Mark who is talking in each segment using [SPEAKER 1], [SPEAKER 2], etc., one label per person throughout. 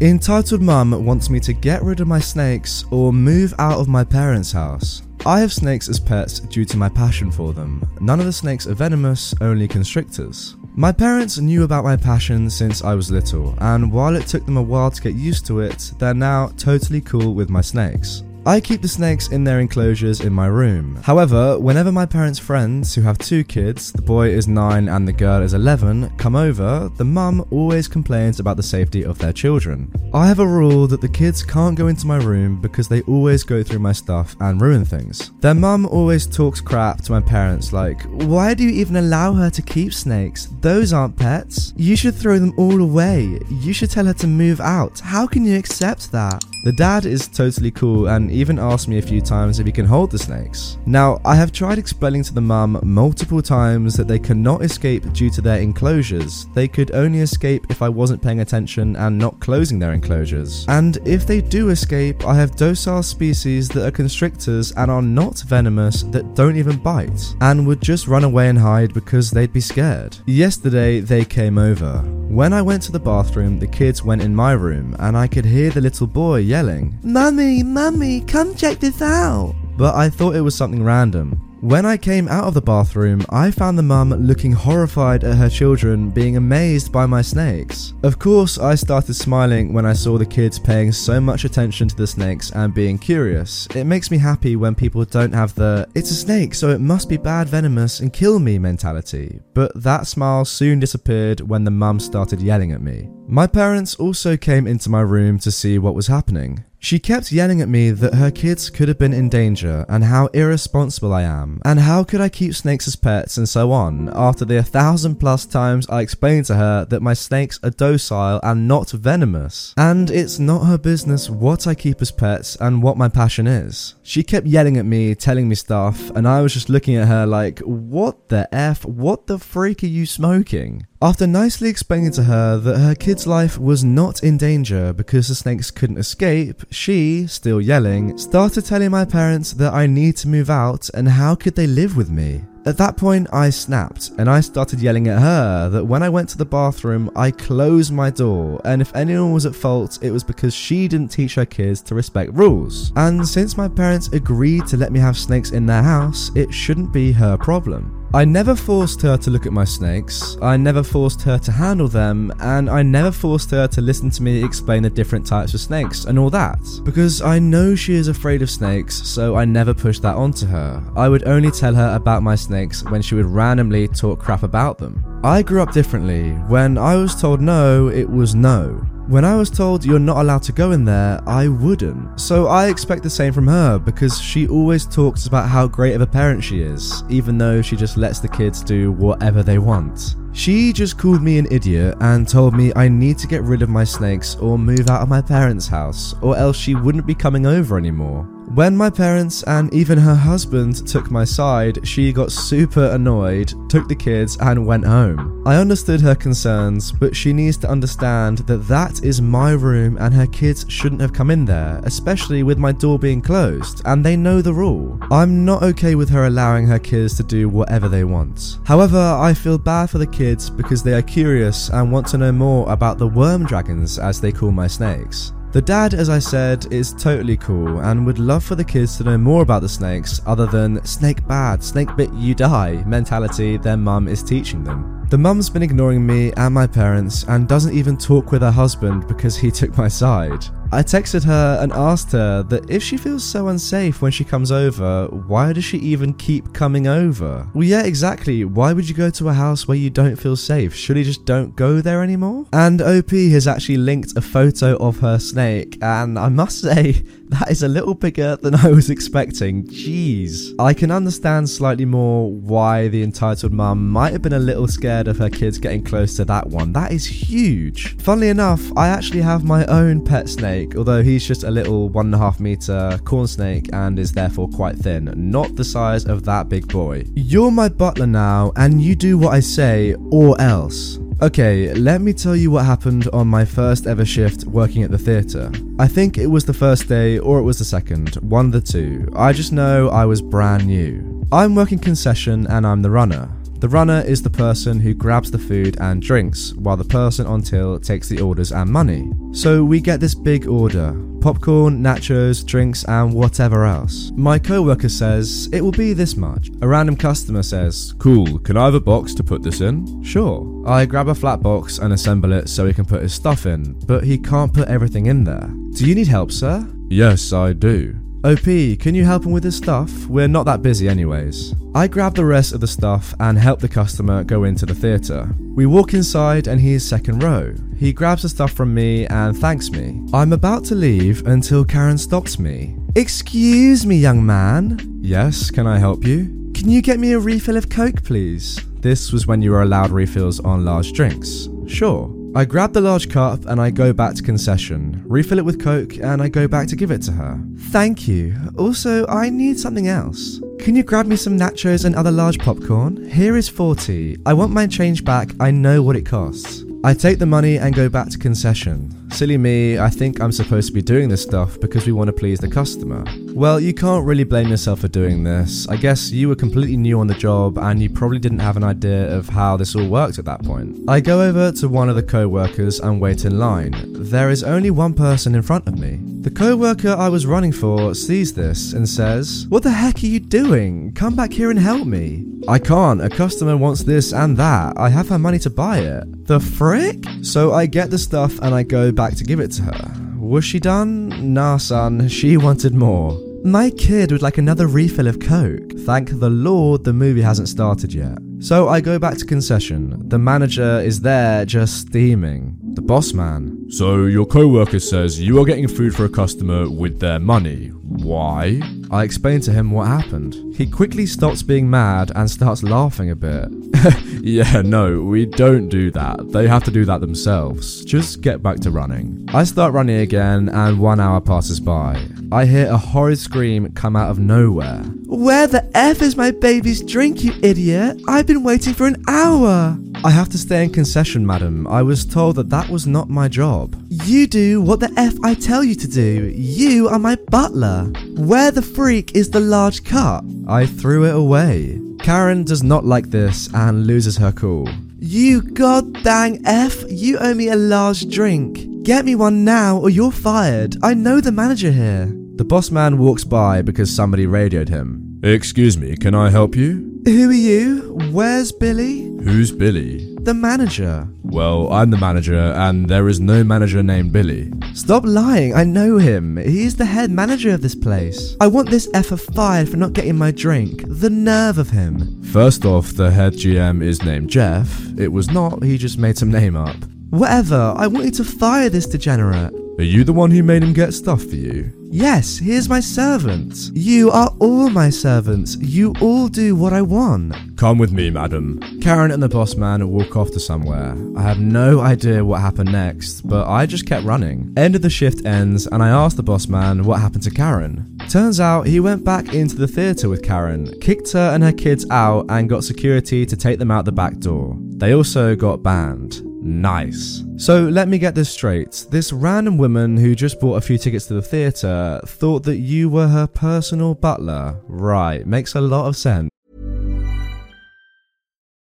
[SPEAKER 1] Entitled Mum wants me to get rid of my snakes or move out of my parents' house. I have snakes as pets due to my passion for them. None of the snakes are venomous, only constrictors. My parents knew about my passion since I was little, and while it took them a while to get used to it, they're now totally cool with my snakes. I keep the snakes in their enclosures in my room. However, whenever my parents' friends, who have two kids, the boy is 9 and the girl is 11, come over, the mum always complains about the safety of their children. I have a rule that the kids can't go into my room because they always go through my stuff and ruin things. Their mum always talks crap to my parents like, Why do you even allow her to keep snakes? Those aren't pets. You should throw them all away. You should tell her to move out. How can you accept that? The dad is totally cool and even asked me a few times if he can hold the snakes. Now, I have tried explaining to the mum multiple times that they cannot escape due to their enclosures. They could only escape if I wasn't paying attention and not closing their enclosures. And if they do escape, I have docile species that are constrictors and are not venomous that don't even bite and would just run away and hide because they'd be scared. Yesterday, they came over. When I went to the bathroom, the kids went in my room and I could hear the little boy yelling, Mummy, Mummy, come check this out. But I thought it was something random. When I came out of the bathroom, I found the mum looking horrified at her children being amazed by my snakes. Of course, I started smiling when I saw the kids paying so much attention to the snakes and being curious. It makes me happy when people don't have the, it's a snake, so it must be bad venomous and kill me mentality. But that smile soon disappeared when the mum started yelling at me. My parents also came into my room to see what was happening. She kept yelling at me that her kids could have been in danger and how irresponsible I am, and how could I keep snakes as pets and so on, after the thousand plus times I explained to her that my snakes are docile and not venomous. And it's not her business what I keep as pets and what my passion is. She kept yelling at me, telling me stuff, and I was just looking at her like, what the F, what the freak are you smoking? After nicely explaining to her that her kid's life was not in danger because the snakes couldn't escape, she, still yelling, started telling my parents that I need to move out and how could they live with me. At that point, I snapped and I started yelling at her that when I went to the bathroom, I closed my door, and if anyone was at fault, it was because she didn't teach her kids to respect rules. And since my parents agreed to let me have snakes in their house, it shouldn't be her problem. I never forced her to look at my snakes, I never forced her to handle them, and I never forced her to listen to me explain the different types of snakes and all that. Because I know she is afraid of snakes, so I never pushed that onto her. I would only tell her about my snakes when she would randomly talk crap about them. I grew up differently. When I was told no, it was no. When I was told you're not allowed to go in there, I wouldn't. So I expect the same from her because she always talks about how great of a parent she is, even though she just lets the kids do whatever they want. She just called me an idiot and told me I need to get rid of my snakes or move out of my parents' house, or else she wouldn't be coming over anymore. When my parents and even her husband took my side, she got super annoyed, took the kids, and went home. I understood her concerns, but she needs to understand that that is my room and her kids shouldn't have come in there, especially with my door being closed, and they know the rule. I'm not okay with her allowing her kids to do whatever they want. However, I feel bad for the kids because they are curious and want to know more about the worm dragons, as they call my snakes. The dad, as I said, is totally cool and would love for the kids to know more about the snakes other than snake bad, snake bit you die mentality their mum is teaching them. The mum's been ignoring me and my parents and doesn't even talk with her husband because he took my side. I texted her and asked her that if she feels so unsafe when she comes over, why does she even keep coming over? Well, yeah, exactly. Why would you go to a house where you don't feel safe? Surely just don't go there anymore? And OP has actually linked a photo of her snake, and I must say, that is a little bigger than I was expecting. Jeez. I can understand slightly more why the entitled mum might have been a little scared of her kids getting close to that one. That is huge. Funnily enough, I actually have my own pet snake, although he's just a little one and a half meter corn snake and is therefore quite thin, not the size of that big boy. You're my butler now, and you do what I say, or else. Okay, let me tell you what happened on my first ever shift working at the theatre. I think it was the first day or it was the second, one of the two. I just know I was brand new. I'm working concession and I'm the runner. The runner is the person who grabs the food and drinks, while the person on till takes the orders and money. So we get this big order popcorn, nachos, drinks, and whatever else. My co worker says it will be this much. A random customer says, Cool, can I have a box to put this in? Sure. I grab a flat box and assemble it so he can put his stuff in, but he can't put everything in there. Do you need help, sir? Yes, I do. OP, can you help him with his stuff? We're not that busy, anyways. I grab the rest of the stuff and help the customer go into the theatre. We walk inside and he is second row. He grabs the stuff from me and thanks me. I'm about to leave until Karen stops me. Excuse me, young man. Yes, can I help you? Can you get me a refill of Coke, please? This was when you were allowed refills on large drinks. Sure. I grab the large cup and I go back to concession, refill it with Coke, and I go back to give it to her. Thank you. Also, I need something else. Can you grab me some nachos and other large popcorn? Here is 40. I want my change back. I know what it costs. I take the money and go back to concession. Silly me, I think I'm supposed to be doing this stuff because we want to please the customer. Well, you can't really blame yourself for doing this. I guess you were completely new on the job and you probably didn't have an idea of how this all worked at that point. I go over to one of the co workers and wait in line. There is only one person in front of me. The co worker I was running for sees this and says, What the heck are you doing? Come back here and help me. I can't. A customer wants this and that. I have her money to buy it. The frick? So I get the stuff and I go back to give it to her. Was she done? Nah, son. She wanted more. My kid would like another refill of Coke. Thank the Lord the movie hasn't started yet. So I go back to concession. The manager is there just steaming. The boss man. So your co-worker says you are getting food for a customer with their money. Why? I explain to him what happened. He quickly stops being mad and starts laughing a bit. yeah, no, we don't do that. They have to do that themselves. Just get back to running. I start running again, and one hour passes by. I hear a horrid scream come out of nowhere. Where the F is my baby's drink, you idiot? I've been waiting for an hour. I have to stay in concession, madam. I was told that that was not my job. You do what the F I tell you to do. You are my butler. Where the freak is the large cup? I threw it away. Karen does not like this and loses her cool. You god dang F, you owe me a large drink. Get me one now or you're fired. I know the manager here. The boss man walks by because somebody radioed him. Excuse me, can I help you? Who are you? Where's Billy? Who's Billy? The manager. Well, I'm the manager, and there is no manager named Billy. Stop lying, I know him. He's the head manager of this place. I want this effer fired for not getting my drink. The nerve of him. First off, the head GM is named Jeff. It was not, he just made some name up. Whatever, I want you to fire this degenerate. Are you the one who made him get stuff for you? Yes, he is my servant. You are all my servants. You all do what I want. Come with me, madam. Karen and the boss man walk off to somewhere. I have no idea what happened next, but I just kept running. End of the shift ends, and I asked the boss man what happened to Karen. Turns out he went back into the theatre with Karen, kicked her and her kids out, and got security to take them out the back door. They also got banned. Nice. So let me get this straight. This random woman who just bought a few tickets to the theatre thought that you were her personal butler. Right, makes a lot of sense.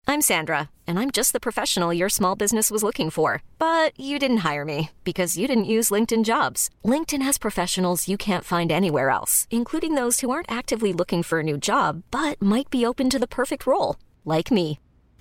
[SPEAKER 2] I'm Sandra, and I'm just the professional your small business was looking for. But you didn't hire me because you didn't use LinkedIn jobs. LinkedIn has professionals you can't find anywhere else, including those who aren't actively looking for a new job but might be open to the perfect role, like me.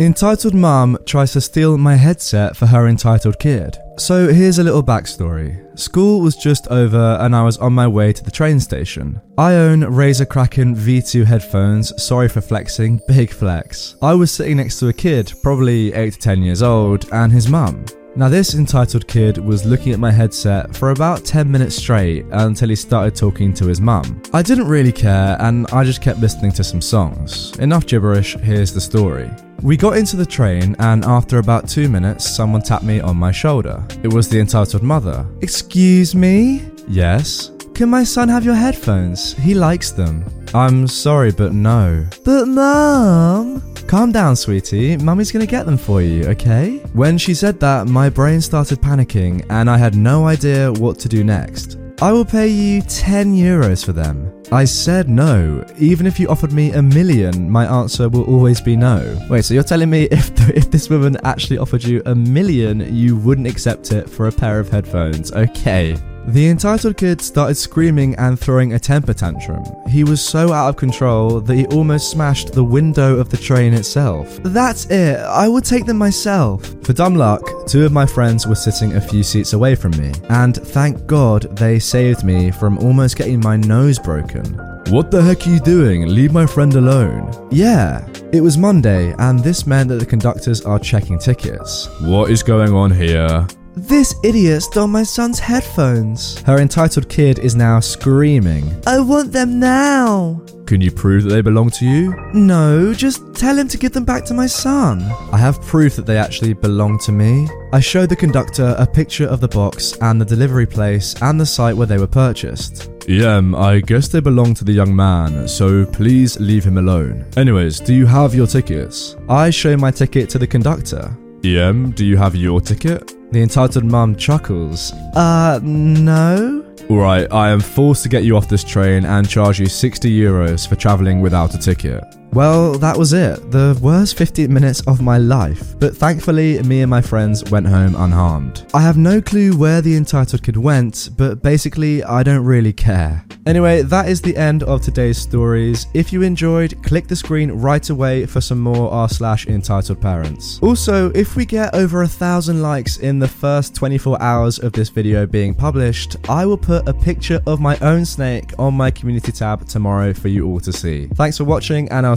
[SPEAKER 1] Entitled Mum tries to steal my headset for her entitled kid. So here's a little backstory. School was just over and I was on my way to the train station. I own Razer Kraken V2 headphones, sorry for flexing, big flex. I was sitting next to a kid, probably 8 to 10 years old, and his mum. Now, this entitled kid was looking at my headset for about 10 minutes straight until he started talking to his mum. I didn't really care and I just kept listening to some songs. Enough gibberish, here's the story. We got into the train, and after about two minutes, someone tapped me on my shoulder. It was the entitled mother. Excuse me? Yes. Can my son have your headphones? He likes them. I'm sorry, but no. But mom. Calm down, sweetie. Mummy's gonna get them for you, okay? When she said that, my brain started panicking and I had no idea what to do next. I will pay you 10 euros for them. I said no. Even if you offered me a million, my answer will always be no. Wait, so you're telling me if the, if this woman actually offered you a million, you wouldn't accept it for a pair of headphones? Okay. The entitled kid started screaming and throwing a temper tantrum. He was so out of control that he almost smashed the window of the train itself. That's it, I would take them myself. For dumb luck, two of my friends were sitting a few seats away from me, and thank God they saved me from almost getting my nose broken. What the heck are you doing? Leave my friend alone. Yeah, it was Monday, and this meant that the conductors are checking tickets. What is going on here? This idiot stole my son's headphones. Her entitled kid is now screaming. I want them now. Can you prove that they belong to you? No, just tell him to give them back to my son. I have proof that they actually belong to me. I showed the conductor a picture of the box and the delivery place and the site where they were purchased. Yeah, I guess they belong to the young man, so please leave him alone. Anyways, do you have your tickets? I show my ticket to the conductor. EM, do you have your ticket? The entitled mum chuckles. Uh, no? Alright, I am forced to get you off this train and charge you 60 euros for travelling without a ticket. Well, that was it. The worst 15 minutes of my life. But thankfully, me and my friends went home unharmed. I have no clue where the entitled kid went, but basically, I don't really care. Anyway, that is the end of today's stories. If you enjoyed, click the screen right away for some more r slash entitled parents. Also, if we get over a thousand likes in the first 24 hours of this video being published, I will put a picture of my own snake on my community tab tomorrow for you all to see. Thanks for watching, and I'll